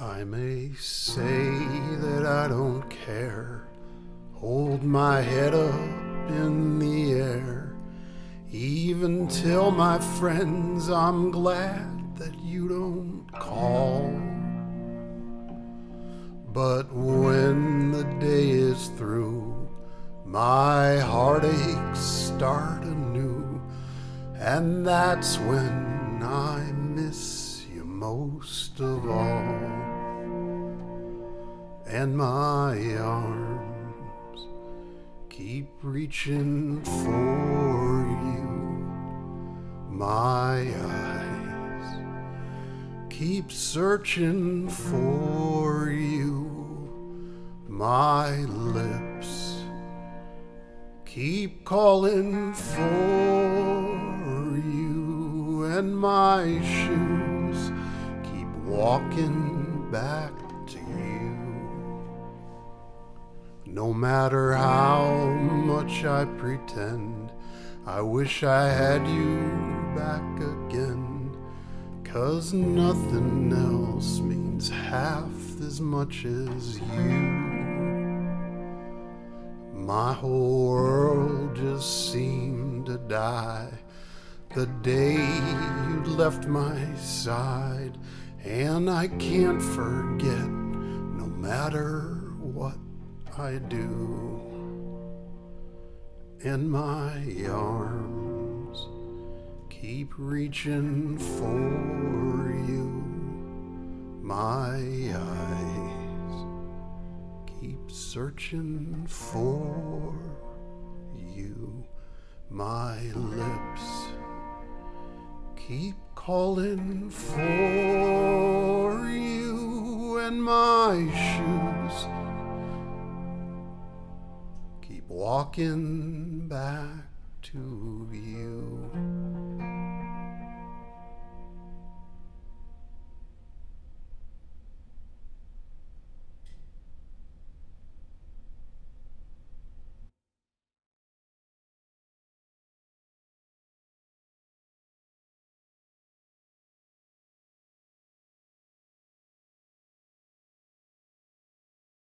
I may say that I don't care. Hold my head up in the air. Even tell my friends I'm glad that you don't call. But when the day is through, my heartaches start anew. And that's when I miss most of all. And my arms keep reaching for you. My eyes keep searching for you. My lips keep calling for you. And my shoes walking back to you. No matter how much I pretend, I wish I had you back again. Cause nothing else means half as much as you. My whole world just seemed to die the day you left my side. And I can't forget, no matter what I do. And my arms keep reaching for you. My eyes keep searching for you. My lips keep calling for you. And my shoes keep walking back to you.